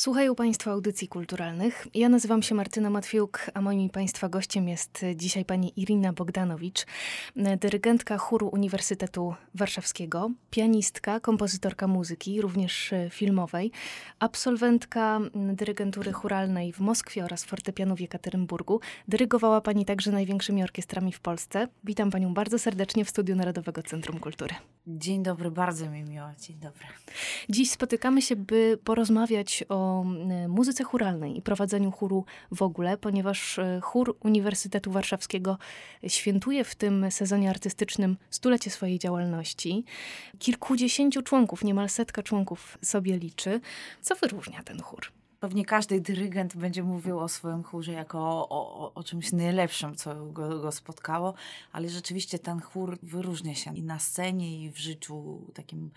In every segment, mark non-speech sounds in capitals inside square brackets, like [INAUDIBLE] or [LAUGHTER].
Słuchają Państwo audycji kulturalnych. Ja nazywam się Martyna Matwiuk, a moim Państwa gościem jest dzisiaj pani Irina Bogdanowicz, dyrygentka chóru Uniwersytetu Warszawskiego, pianistka, kompozytorka muzyki, również filmowej, absolwentka dyrygentury churalnej w Moskwie oraz fortepianu w Jekaterynburgu. Dyrygowała Pani także największymi orkiestrami w Polsce. Witam Panią bardzo serdecznie w studiu Narodowego Centrum Kultury. Dzień dobry, bardzo mi miło. Dzień dobry. Dziś spotykamy się, by porozmawiać o E, muzyce churalnej i prowadzeniu chóru w ogóle, ponieważ e, chór Uniwersytetu Warszawskiego świętuje w tym sezonie artystycznym stulecie swojej działalności. Kilkudziesięciu członków, niemal setka członków sobie liczy. Co wyróżnia ten chór? Pewnie każdy dyrygent będzie mówił o swoim chórze jako o, o, o czymś najlepszym, co go, go, spotkało, ale rzeczywiście ten chór wyróżnia się i na scenie, i w życiu takim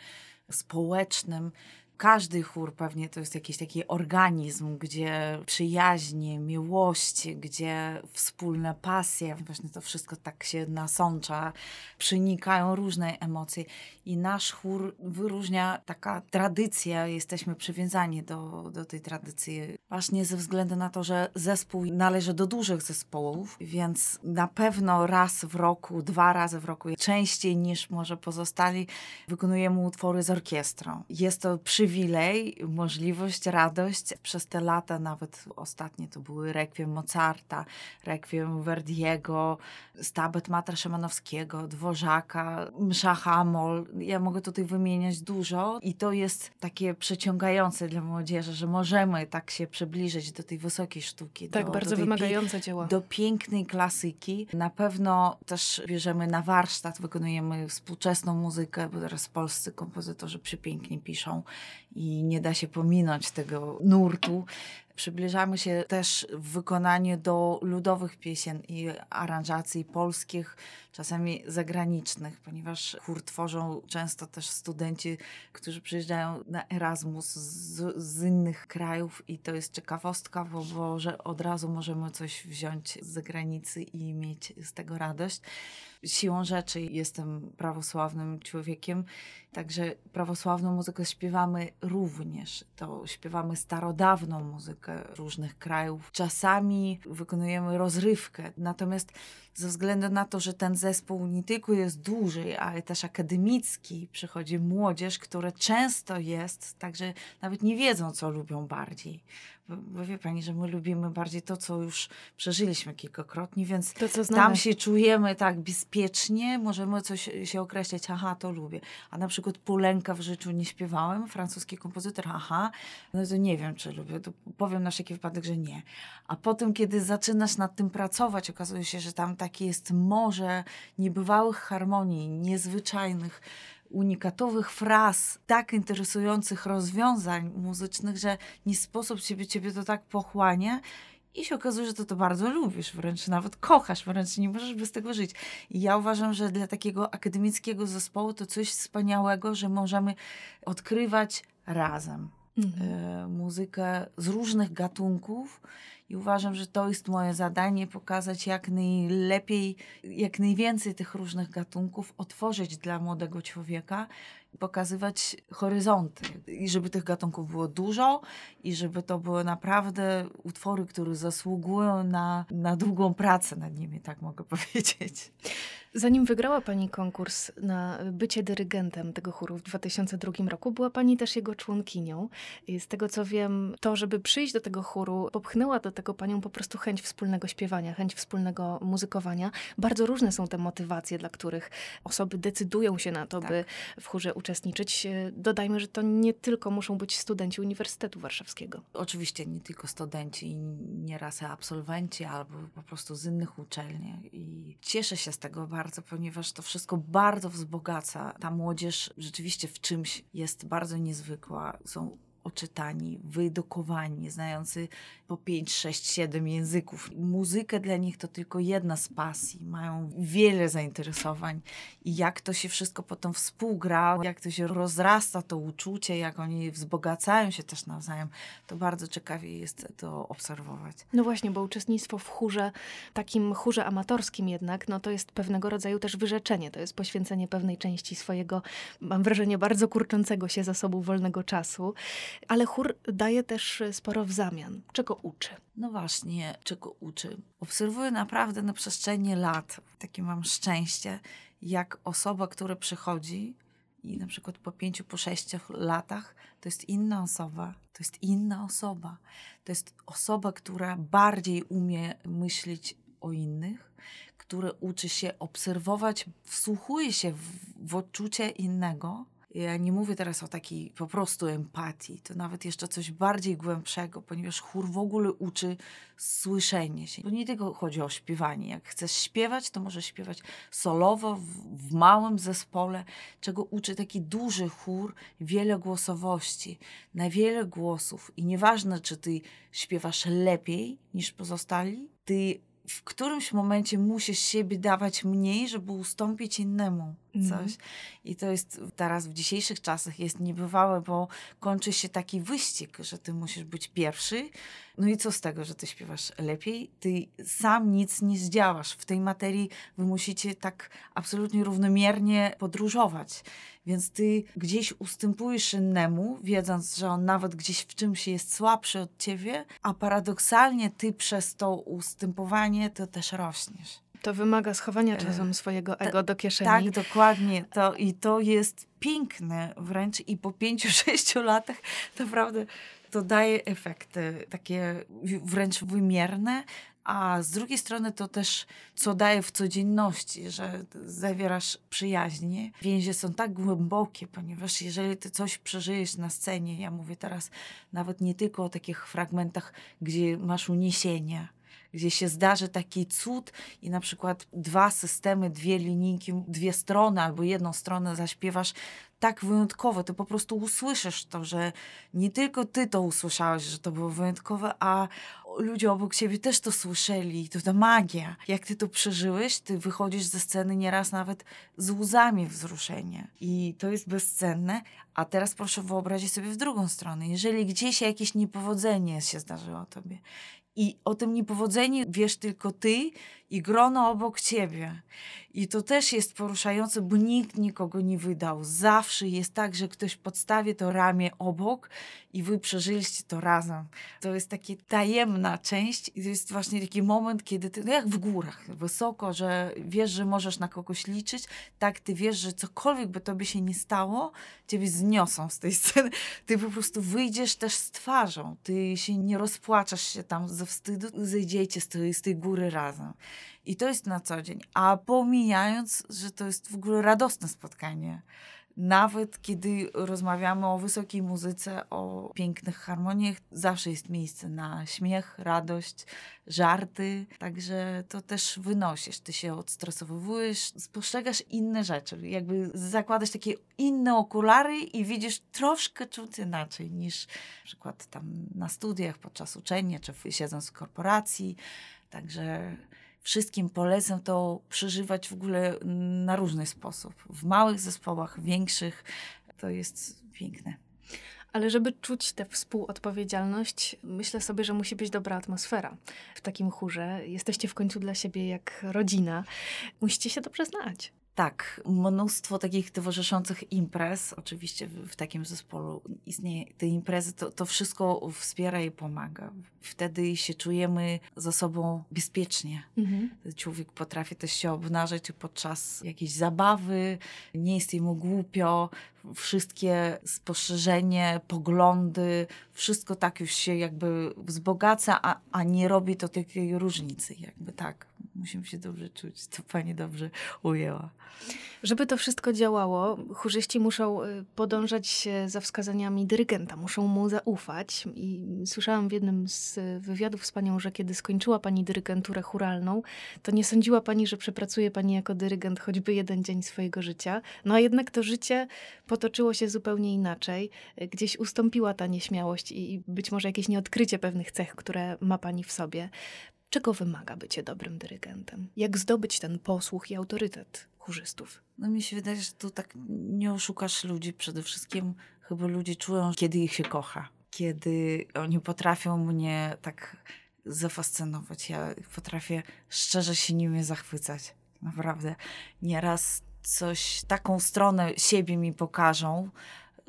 społecznym każdy chór pewnie to jest jakiś taki organizm, gdzie przyjaźnie, miłość, gdzie wspólne pasje, właśnie to wszystko tak się nasącza, przenikają różne emocje. I nasz chór wyróżnia taka tradycja, jesteśmy przywiązani do, do tej tradycji, właśnie ze względu na to, że zespół należy do dużych zespołów, więc na pewno raz w roku, dwa razy w roku, częściej niż może pozostali, wykonujemy utwory z orkiestrą. Jest to przywilej przywilej, możliwość, radość. Przez te lata, nawet ostatnie to były rekwiem Mozarta, rekwiem Verdiego, Stabet Matra Szymanowskiego, Dworzaka, Msza Hamol. Ja mogę tutaj wymieniać dużo i to jest takie przeciągające dla młodzieży, że możemy tak się przybliżyć do tej wysokiej sztuki. Tak, do, bardzo do wymagające dzieła. Do pięknej klasyki. Na pewno też bierzemy na warsztat, wykonujemy współczesną muzykę, bo teraz polscy kompozytorzy przepięknie piszą i nie da się pominąć tego nurtu. Przybliżamy się też w wykonaniu do ludowych pieśni i aranżacji polskich, czasami zagranicznych, ponieważ chór tworzą często też studenci, którzy przyjeżdżają na Erasmus z, z innych krajów i to jest ciekawostka, bo, bo że od razu możemy coś wziąć z zagranicy i mieć z tego radość. Siłą rzeczy jestem prawosławnym człowiekiem, także prawosławną muzykę śpiewamy również. To śpiewamy starodawną muzykę różnych krajów. Czasami wykonujemy rozrywkę, natomiast ze względu na to, że ten zespół nie tylko jest duży, ale też akademicki, przychodzi młodzież, która często jest, także nawet nie wiedzą, co lubią bardziej. Bo, wie pani, że my lubimy bardziej to, co już przeżyliśmy kilkakrotnie, więc tam się czujemy tak bezpiecznie, możemy coś się określać, aha, to lubię. A na przykład Polenka w życiu nie śpiewałem, francuski kompozytor, aha, no to nie wiem, czy lubię, to powiem na wszelki wypadek, że nie. A potem, kiedy zaczynasz nad tym pracować, okazuje się, że tam takie jest morze niebywałych harmonii, niezwyczajnych, unikatowych fraz, tak interesujących rozwiązań muzycznych, że nie sposób ciebie, ciebie to tak pochłania. I się okazuje, że to to bardzo lubisz, wręcz nawet kochasz, wręcz nie możesz bez tego żyć. I ja uważam, że dla takiego akademickiego zespołu to coś wspaniałego, że możemy odkrywać razem mhm. y, muzykę z różnych gatunków i uważam, że to jest moje zadanie pokazać jak najlepiej, jak najwięcej tych różnych gatunków, otworzyć dla młodego człowieka, pokazywać horyzonty. I żeby tych gatunków było dużo i żeby to były naprawdę utwory, które zasługują na, na długą pracę nad nimi, tak mogę [LAUGHS] powiedzieć. Zanim wygrała Pani konkurs na bycie dyrygentem tego chóru w 2002 roku, była Pani też jego członkinią. I z tego co wiem, to, żeby przyjść do tego chóru, popchnęła do tego Panią po prostu chęć wspólnego śpiewania, chęć wspólnego muzykowania. Bardzo różne są te motywacje, dla których osoby decydują się na to, tak. by w chórze uczestniczyć. Dodajmy, że to nie tylko muszą być studenci Uniwersytetu Warszawskiego. Oczywiście nie tylko studenci, nieraz absolwenci albo po prostu z innych uczelni. I cieszę się z tego bardzo, ponieważ to wszystko bardzo wzbogaca. Ta młodzież rzeczywiście w czymś jest bardzo niezwykła. Są oczytani, wyedukowani, znający po 5, 6, 7 języków. Muzyka dla nich to tylko jedna z pasji. Mają wiele zainteresowań i jak to się wszystko potem współgra, jak to się rozrasta to uczucie, jak oni wzbogacają się też nawzajem, to bardzo ciekawie jest to obserwować. No właśnie, bo uczestnictwo w chórze, takim chórze amatorskim jednak, no to jest pewnego rodzaju też wyrzeczenie. To jest poświęcenie pewnej części swojego, mam wrażenie, bardzo kurczącego się zasobu wolnego czasu. Ale chór daje też sporo w zamian. Czego uczy? No właśnie, czego uczy. Obserwuję naprawdę na przestrzeni lat, takie mam szczęście, jak osoba, która przychodzi i na przykład po pięciu, po sześciu latach to jest inna osoba. To jest inna osoba. To jest osoba, która bardziej umie myśleć o innych, która uczy się obserwować, wsłuchuje się w, w odczucie innego ja nie mówię teraz o takiej po prostu empatii, to nawet jeszcze coś bardziej głębszego, ponieważ chór w ogóle uczy słyszenie się. Bo nie tylko chodzi o śpiewanie. Jak chcesz śpiewać, to może śpiewać solowo, w, w małym zespole, czego uczy taki duży chór wielogłosowości, na wiele głosów. I nieważne, czy ty śpiewasz lepiej niż pozostali, ty w którymś momencie musisz siebie dawać mniej, żeby ustąpić innemu coś. Mm. I to jest teraz w dzisiejszych czasach jest niebywałe, bo kończy się taki wyścig, że ty musisz być pierwszy. No i co z tego, że ty śpiewasz lepiej? Ty sam nic nie zdziałasz. W tej materii wy musicie tak absolutnie równomiernie podróżować. Więc ty gdzieś ustępujesz innemu, wiedząc, że on nawet gdzieś w czymś jest słabszy od ciebie, a paradoksalnie ty przez to ustępowanie to też rośniesz. To wymaga schowania czasem swojego ego do kieszeni. Tak, dokładnie. To, I to jest piękne wręcz i po pięciu, [LAUGHS] sześciu latach naprawdę to daje efekty takie wręcz wymierne, a z drugiej strony to też, co daje w codzienności, że zawierasz przyjaźnie. Więzie są tak głębokie, ponieważ jeżeli ty coś przeżyjesz na scenie, ja mówię teraz nawet nie tylko o takich fragmentach, gdzie masz uniesienia, gdzie się zdarzy taki cud i na przykład dwa systemy, dwie linijki, dwie strony albo jedną stronę zaśpiewasz tak wyjątkowo, ty po prostu usłyszysz to, że nie tylko ty to usłyszałeś, że to było wyjątkowe, a ludzie obok ciebie też to słyszeli. To ta magia. Jak ty to przeżyłeś, ty wychodzisz ze sceny nieraz nawet z łzami wzruszenia. I to jest bezcenne. A teraz proszę wyobrazić sobie w drugą stronę. Jeżeli gdzieś jakieś niepowodzenie się zdarzyło tobie i o tym niepowodzeniu wiesz tylko ty i grono obok ciebie. I to też jest poruszające, bo nikt nikogo nie wydał. Zawsze jest tak, że ktoś podstawi to ramię obok i wy przeżyliście to razem. To jest taka tajemna część i to jest właśnie taki moment, kiedy ty, no jak w górach, wysoko, że wiesz, że możesz na kogoś liczyć, tak ty wiesz, że cokolwiek by tobie się nie stało, ciebie zniosą z tej [LAUGHS] sceny. Ty po prostu wyjdziesz też z twarzą. Ty się nie rozpłaczesz się tam ze wstydu, zejdziecie z tej, z tej góry razem. I to jest na co dzień. A pomijając, że to jest w ogóle radosne spotkanie. Nawet kiedy rozmawiamy o wysokiej muzyce, o pięknych harmoniach, zawsze jest miejsce na śmiech, radość, żarty. Także to też wynosisz. Ty się odstresowujesz, spostrzegasz inne rzeczy. Jakby zakładasz takie inne okulary i widzisz troszkę czut inaczej niż na przykład tam na studiach, podczas uczenia, czy siedząc w korporacji. Także wszystkim polecam to przeżywać w ogóle na różny sposób. W małych zespołach, większych. To jest piękne. Ale żeby czuć tę współodpowiedzialność, myślę sobie, że musi być dobra atmosfera w takim chórze. Jesteście w końcu dla siebie jak rodzina. Musicie się dobrze znać. Tak, mnóstwo takich towarzyszących imprez. Oczywiście w, w takim zespole istnieje te imprezy, to, to wszystko wspiera i pomaga. Wtedy się czujemy ze sobą bezpiecznie. Mhm. Człowiek potrafi też się obnażyć podczas jakiejś zabawy, nie jest mu głupio. Wszystkie spostrzeżenie, poglądy, wszystko tak już się jakby wzbogaca, a, a nie robi to takiej różnicy. Jakby tak, musimy się dobrze czuć. To pani dobrze ujęła. Żeby to wszystko działało, chórzyści muszą y, podążać za wskazaniami dyrygenta, muszą mu zaufać. I słyszałam w jednym z wywiadów z panią, że kiedy skończyła pani dyrygenturę churalną, to nie sądziła pani, że przepracuje pani jako dyrygent choćby jeden dzień swojego życia. No a jednak to życie potoczyło się zupełnie inaczej. Gdzieś ustąpiła ta nieśmiałość i być może jakieś nieodkrycie pewnych cech, które ma pani w sobie. Czego wymaga bycie dobrym dyrygentem? Jak zdobyć ten posłuch i autorytet chórzystów? No mi się wydaje, że tu tak nie oszukasz ludzi. Przede wszystkim chyba ludzie czują, kiedy ich się kocha. Kiedy oni potrafią mnie tak zafascynować. Ja potrafię szczerze się nimi zachwycać. Naprawdę. Nieraz coś, taką stronę siebie mi pokażą,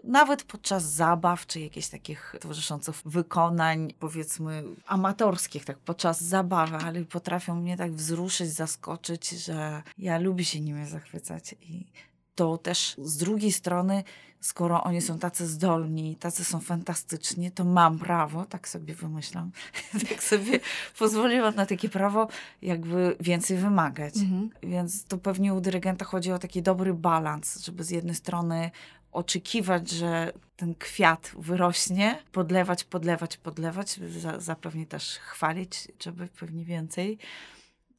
nawet podczas zabaw, czy jakichś takich towarzyszących wykonań, powiedzmy, amatorskich, tak podczas zabawy, ale potrafią mnie tak wzruszyć, zaskoczyć, że ja lubię się nimi zachwycać. I to też z drugiej strony, skoro oni są tacy zdolni, tacy są fantastyczni, to mam prawo, tak sobie wymyślam, [LAUGHS] tak sobie pozwoliłam na takie prawo, jakby więcej wymagać. Mhm. Więc to pewnie u dyrygenta chodzi o taki dobry balans, żeby z jednej strony oczekiwać, że ten kwiat wyrośnie, podlewać, podlewać, podlewać, zapewne też chwalić, żeby pewnie więcej,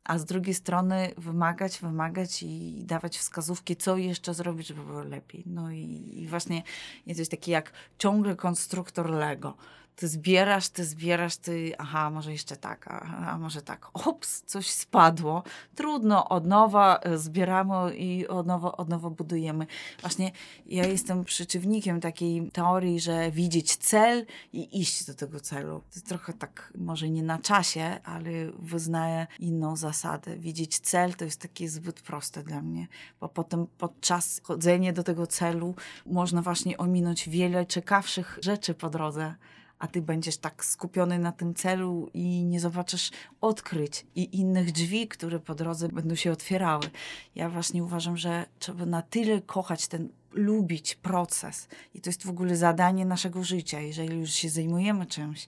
a z drugiej strony wymagać, wymagać i dawać wskazówki, co jeszcze zrobić, żeby było lepiej. No i, i właśnie jest coś taki jak ciągle konstruktor Lego ty zbierasz, ty zbierasz, ty, aha, może jeszcze tak, a, może tak, ops, coś spadło, trudno, od nowa e, zbieramy i od nowa, od nowa budujemy. Właśnie ja jestem przeciwnikiem takiej teorii, że widzieć cel i iść do tego celu. To jest trochę tak, może nie na czasie, ale wyznaję inną zasadę. Widzieć cel to jest takie zbyt proste dla mnie, bo potem podczas chodzenia do tego celu można właśnie ominąć wiele ciekawszych rzeczy po drodze a ty będziesz tak skupiony na tym celu i nie zobaczysz odkryć i innych drzwi, które po drodze będą się otwierały. Ja właśnie uważam, że trzeba na tyle kochać ten lubić proces. I to jest w ogóle zadanie naszego życia. Jeżeli już się zajmujemy czymś,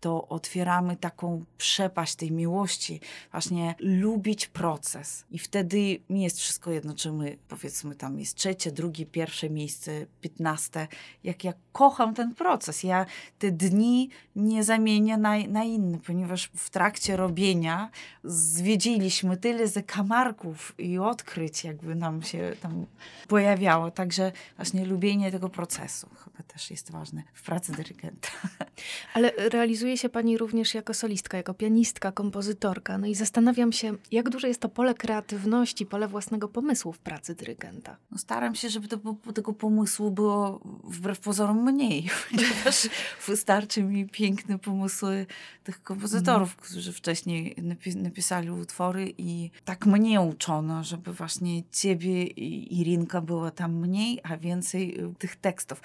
to otwieramy taką przepaść tej miłości, właśnie lubić proces. I wtedy mi jest wszystko jedno, czy my, powiedzmy, tam jest trzecie, drugie, pierwsze miejsce, piętnaste. Jak ja kocham ten proces, ja te dni nie zamienię na, na inne, ponieważ w trakcie robienia zwiedziliśmy tyle zakamarków i odkryć, jakby nam się tam pojawiało. Także właśnie lubienie tego procesu chyba też jest ważne w pracy dyrygenta. [LAUGHS] Ale realizuje się pani również jako solistka, jako pianistka, kompozytorka. No i zastanawiam się, jak duże jest to pole kreatywności, pole własnego pomysłu w pracy dyrygenta. No staram się, żeby to, tego pomysłu było wbrew pozorom mniej, [LAUGHS] ponieważ wystarczy mi piękne pomysły tych kompozytorów, mm. którzy wcześniej napisali utwory i tak mnie uczono, żeby właśnie ciebie i Irinka było tam mniej, a więcej y, tych tekstów.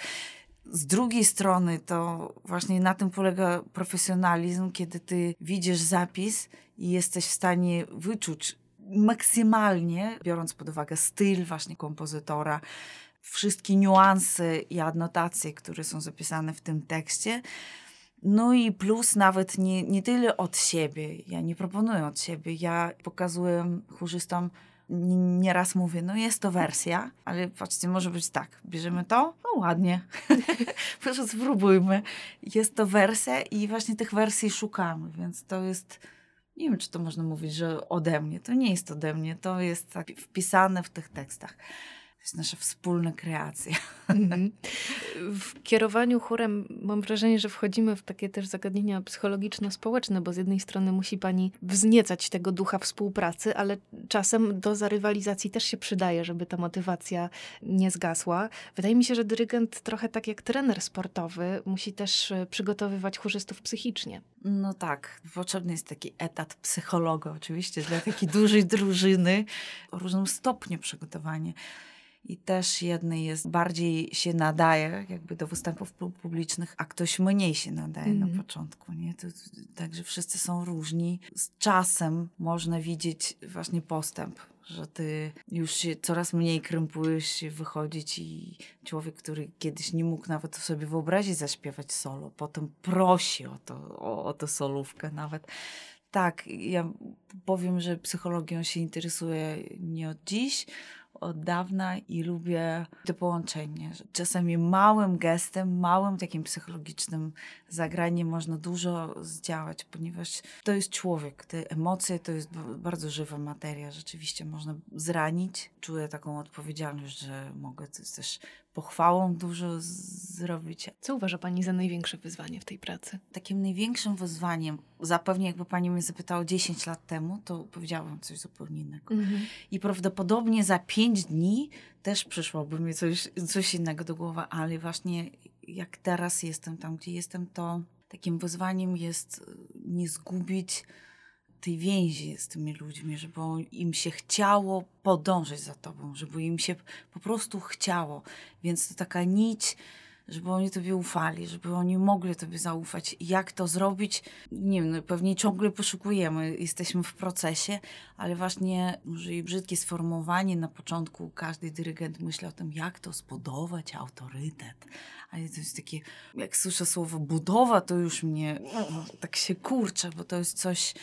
Z drugiej strony to właśnie na tym polega profesjonalizm, kiedy ty widzisz zapis i jesteś w stanie wyczuć maksymalnie, biorąc pod uwagę styl właśnie kompozytora, wszystkie niuanse i adnotacje, które są zapisane w tym tekście. No i plus nawet nie, nie tyle od siebie, ja nie proponuję od siebie, ja pokazuję chórzystom nieraz mówię, no jest to wersja, ale patrzcie, może być tak, bierzemy to, no ładnie, [LAUGHS] proszę spróbujmy. Jest to wersja i właśnie tych wersji szukamy, więc to jest, nie wiem, czy to można mówić, że ode mnie, to nie jest ode mnie, to jest tak wpisane w tych tekstach jest nasza wspólna kreacja. Mhm. W kierowaniu chórem mam wrażenie, że wchodzimy w takie też zagadnienia psychologiczno-społeczne, bo z jednej strony musi pani wzniecać tego ducha współpracy, ale czasem do zarywalizacji też się przydaje, żeby ta motywacja nie zgasła. Wydaje mi się, że dyrygent trochę tak jak trener sportowy musi też e, przygotowywać chórzystów psychicznie. No tak, potrzebny jest taki etat psychologa oczywiście dla takiej dużej drużyny o różnym stopniu przygotowania i też jedny jest bardziej się nadaje jakby do występów publicznych, a ktoś mniej się nadaje mm. na mhm. początku. Nie? To, także wszyscy są różni. Z czasem można widzieć właśnie postęp, że ty już się coraz mniej krępujesz wychodzić i człowiek, który kiedyś nie mógł nawet sobie wyobrazić zaśpiewać solo, potem prosi o to, o, o to solówkę nawet. Tak, ja powiem, że psychologią się interesuje nie od dziś, od dawna i lubię to połączenie. Czasami małym gestem, małym takim psychologicznym zagraniem można dużo zdziałać, ponieważ to jest człowiek. Te emocje to jest bardzo żywa materia. Rzeczywiście można zranić. Czuję taką odpowiedzialność, że mogę też pochwałą dużo zrobić. Co uważa Pani za największe wyzwanie w tej pracy? Takim największym wyzwaniem, zapewne jakby Pani mnie zapytała 10 lat temu, to powiedziałabym coś zupełnie innego. Mhm. I prawdopodobnie za 5 dni też przyszłoby mi coś, coś innego do głowy, ale właśnie jak teraz jestem tam, gdzie jestem, to takim wyzwaniem jest nie zgubić tej więzi z tymi ludźmi, żeby im się chciało podążać za tobą, żeby im się po prostu chciało. Więc to taka nić, żeby oni tobie ufali, żeby oni mogli tobie zaufać. Jak to zrobić? Nie wiem, no pewnie ciągle poszukujemy, jesteśmy w procesie, ale właśnie może i brzydkie sformułowanie na początku każdy dyrygent myśli o tym, jak to zbudować autorytet. Ale to jest takie, jak słyszę słowo budowa, to już mnie tak się kurczę, bo to jest coś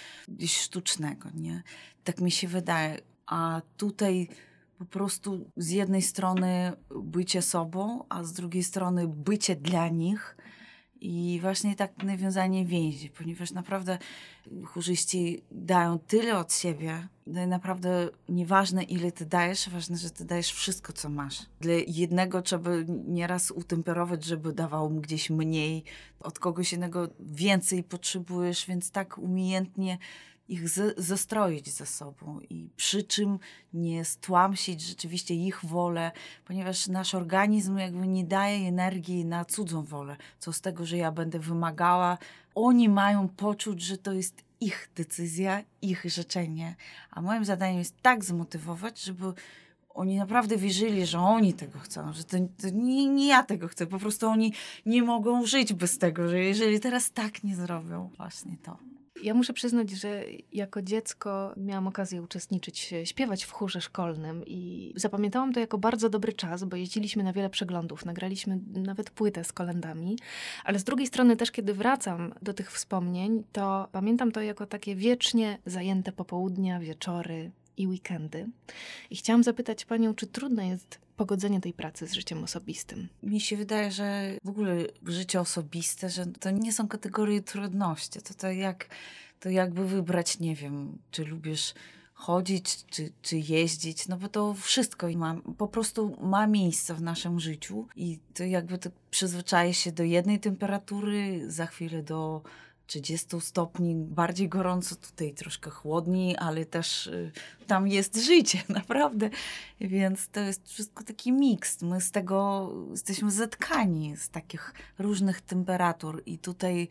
sztucznego, nie? Tak mi się wydaje. A tutaj po prostu z jednej strony bycie sobą, a z drugiej strony bycie dla nich. I właśnie tak nawiązanie więzi, ponieważ naprawdę chórzyści dają tyle od siebie, no naprawdę nieważne ile ty dajesz, ważne, że ty dajesz wszystko, co masz. Dla jednego trzeba nieraz utemperować, żeby dawał mu gdzieś mniej, od kogoś innego więcej potrzebujesz, więc tak umiejętnie ich z, zestroić ze sobą i przy czym nie stłamsić rzeczywiście ich wolę, ponieważ nasz organizm jakby nie daje energii na cudzą wolę. Co z tego, że ja będę wymagała, oni mają poczuć, że to jest ich decyzja, ich życzenie, a moim zadaniem jest tak zmotywować, żeby oni naprawdę wierzyli, że oni tego chcą, że to, to nie, nie, ja tego chcę, po prostu oni nie mogą żyć bez tego, że jeżeli teraz tak nie zrobią, właśnie to. Ja muszę przyznać, że jako dziecko miałam okazję uczestniczyć, śpiewać w chórze szkolnym i zapamiętałam to jako bardzo dobry czas, bo jeździliśmy na wiele przeglądów, nagraliśmy nawet płytę z kolendami, ale z drugiej strony też, kiedy wracam do tych wspomnień, to pamiętam to jako takie wiecznie zajęte popołudnia, wieczory i weekendy. I chciałam zapytać panią, czy trudno jest pogodzenie tej pracy z życiem osobistym? Mi się wydaje, że w ogóle życie osobiste, że to nie są kategorie trudności. To, to, jak, to jakby wybrać, nie wiem, czy lubisz chodzić, czy, czy jeździć, no bo to wszystko ma, po prostu ma miejsce w naszym życiu i to jakby to przyzwyczaje się do jednej temperatury, za chwilę do 30 stopni, bardziej gorąco, tutaj troszkę chłodniej, ale też y, tam jest życie, [LAUGHS] naprawdę. Więc to jest wszystko taki miks. My z tego jesteśmy zetkani z takich różnych temperatur i tutaj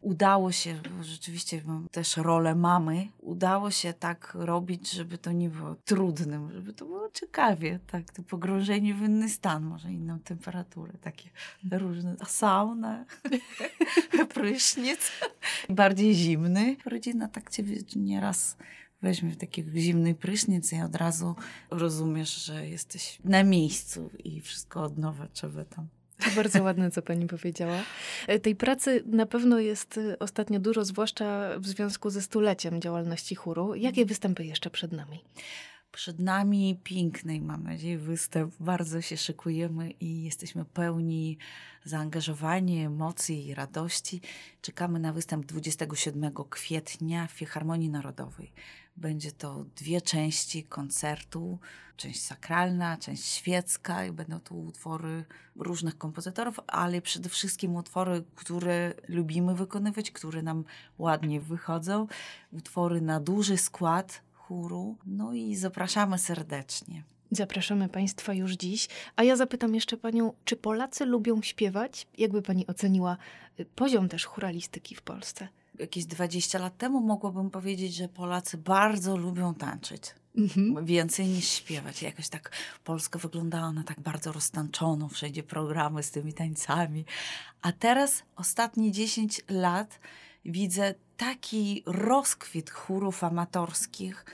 udało się, rzeczywiście mam też rolę mamy, udało się tak robić, żeby to nie było trudnym, żeby to było ciekawie, tak, to pogrążenie w inny stan, może inną temperaturę, takie różne, sauna, [LAUGHS] prysznic, bardziej zimny. Rodzina tak ciebie nieraz weźmie w takiego zimny prysznic i od razu rozumiesz, że jesteś na miejscu i wszystko od nowa trzeba tam to bardzo ładne, co pani powiedziała. E, tej pracy na pewno jest e, ostatnio dużo, zwłaszcza w związku ze stuleciem działalności chóru. Jakie występy jeszcze przed nami? Przed nami piękny, mam nadzieję, występ. Bardzo się szykujemy i jesteśmy pełni zaangażowania, emocji i radości. Czekamy na występ 27 kwietnia w Filharmonii Narodowej. Będzie to dwie części koncertu, część sakralna, część świecka i będą to utwory różnych kompozytorów, ale przede wszystkim utwory, które lubimy wykonywać, które nam ładnie wychodzą, utwory na duży skład chóru. No i zapraszamy serdecznie. Zapraszamy Państwa już dziś. A ja zapytam jeszcze Panią, czy Polacy lubią śpiewać? Jakby Pani oceniła y, poziom też churalistyki w Polsce? Jakieś 20 lat temu mogłabym powiedzieć, że Polacy bardzo lubią tańczyć. Mhm. Więcej niż śpiewać. Jakoś tak Polska wyglądała na tak bardzo roztanczoną, wszędzie programy z tymi tańcami. A teraz, ostatnie 10 lat, widzę taki rozkwit chórów amatorskich.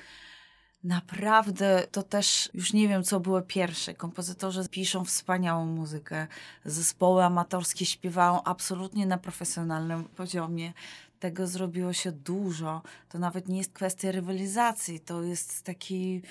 Naprawdę to też już nie wiem, co było pierwsze. Kompozytorzy piszą wspaniałą muzykę, zespoły amatorskie śpiewają absolutnie na profesjonalnym poziomie tego zrobiło się dużo. To nawet nie jest kwestia rywalizacji, to jest taki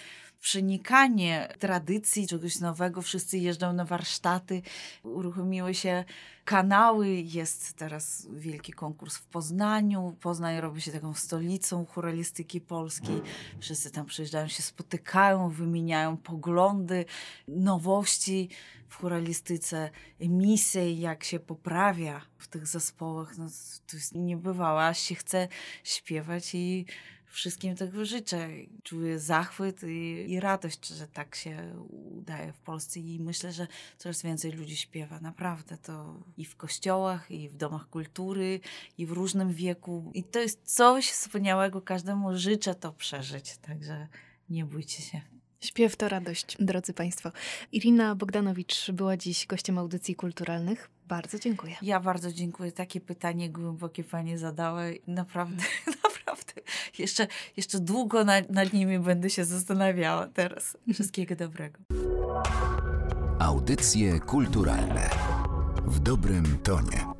przenikanie tradycji, czegoś nowego. Wszyscy jeżdżą na warsztaty, uruchomiły się kanały. Jest teraz wielki konkurs w Poznaniu. Poznań robi się taką stolicą churalistyki polskiej. Wszyscy tam przyjeżdżają, się spotykają, wymieniają poglądy, nowości w churalistyce, emisje, jak się poprawia w tych zespołach. No, to jest niebywałe, aż się chce śpiewać i wszystkim tego życzę. Czuję zachwyt i, i, radość, że tak się udaje w Polsce i myślę, że coraz więcej ludzi śpiewa. Naprawdę to i w kościołach, i w domach kultury, i w różnym wieku. I to jest coś wspaniałego. Każdemu życzę to przeżyć, także nie bójcie się. Śpiew to radość, drodzy Państwo. Irina Bogdanowicz była dziś gościem audycji kulturalnych. Bardzo dziękuję. Ja bardzo dziękuję. Takie pytanie głębokie Pani zadała. Naprawdę, [LAUGHS] naprawdę. Jeszcze, jeszcze długo nad, nad nimi będę się zastanawiała teraz. Wszystkiego dobrego. Audycje kulturalne w dobrym tonie.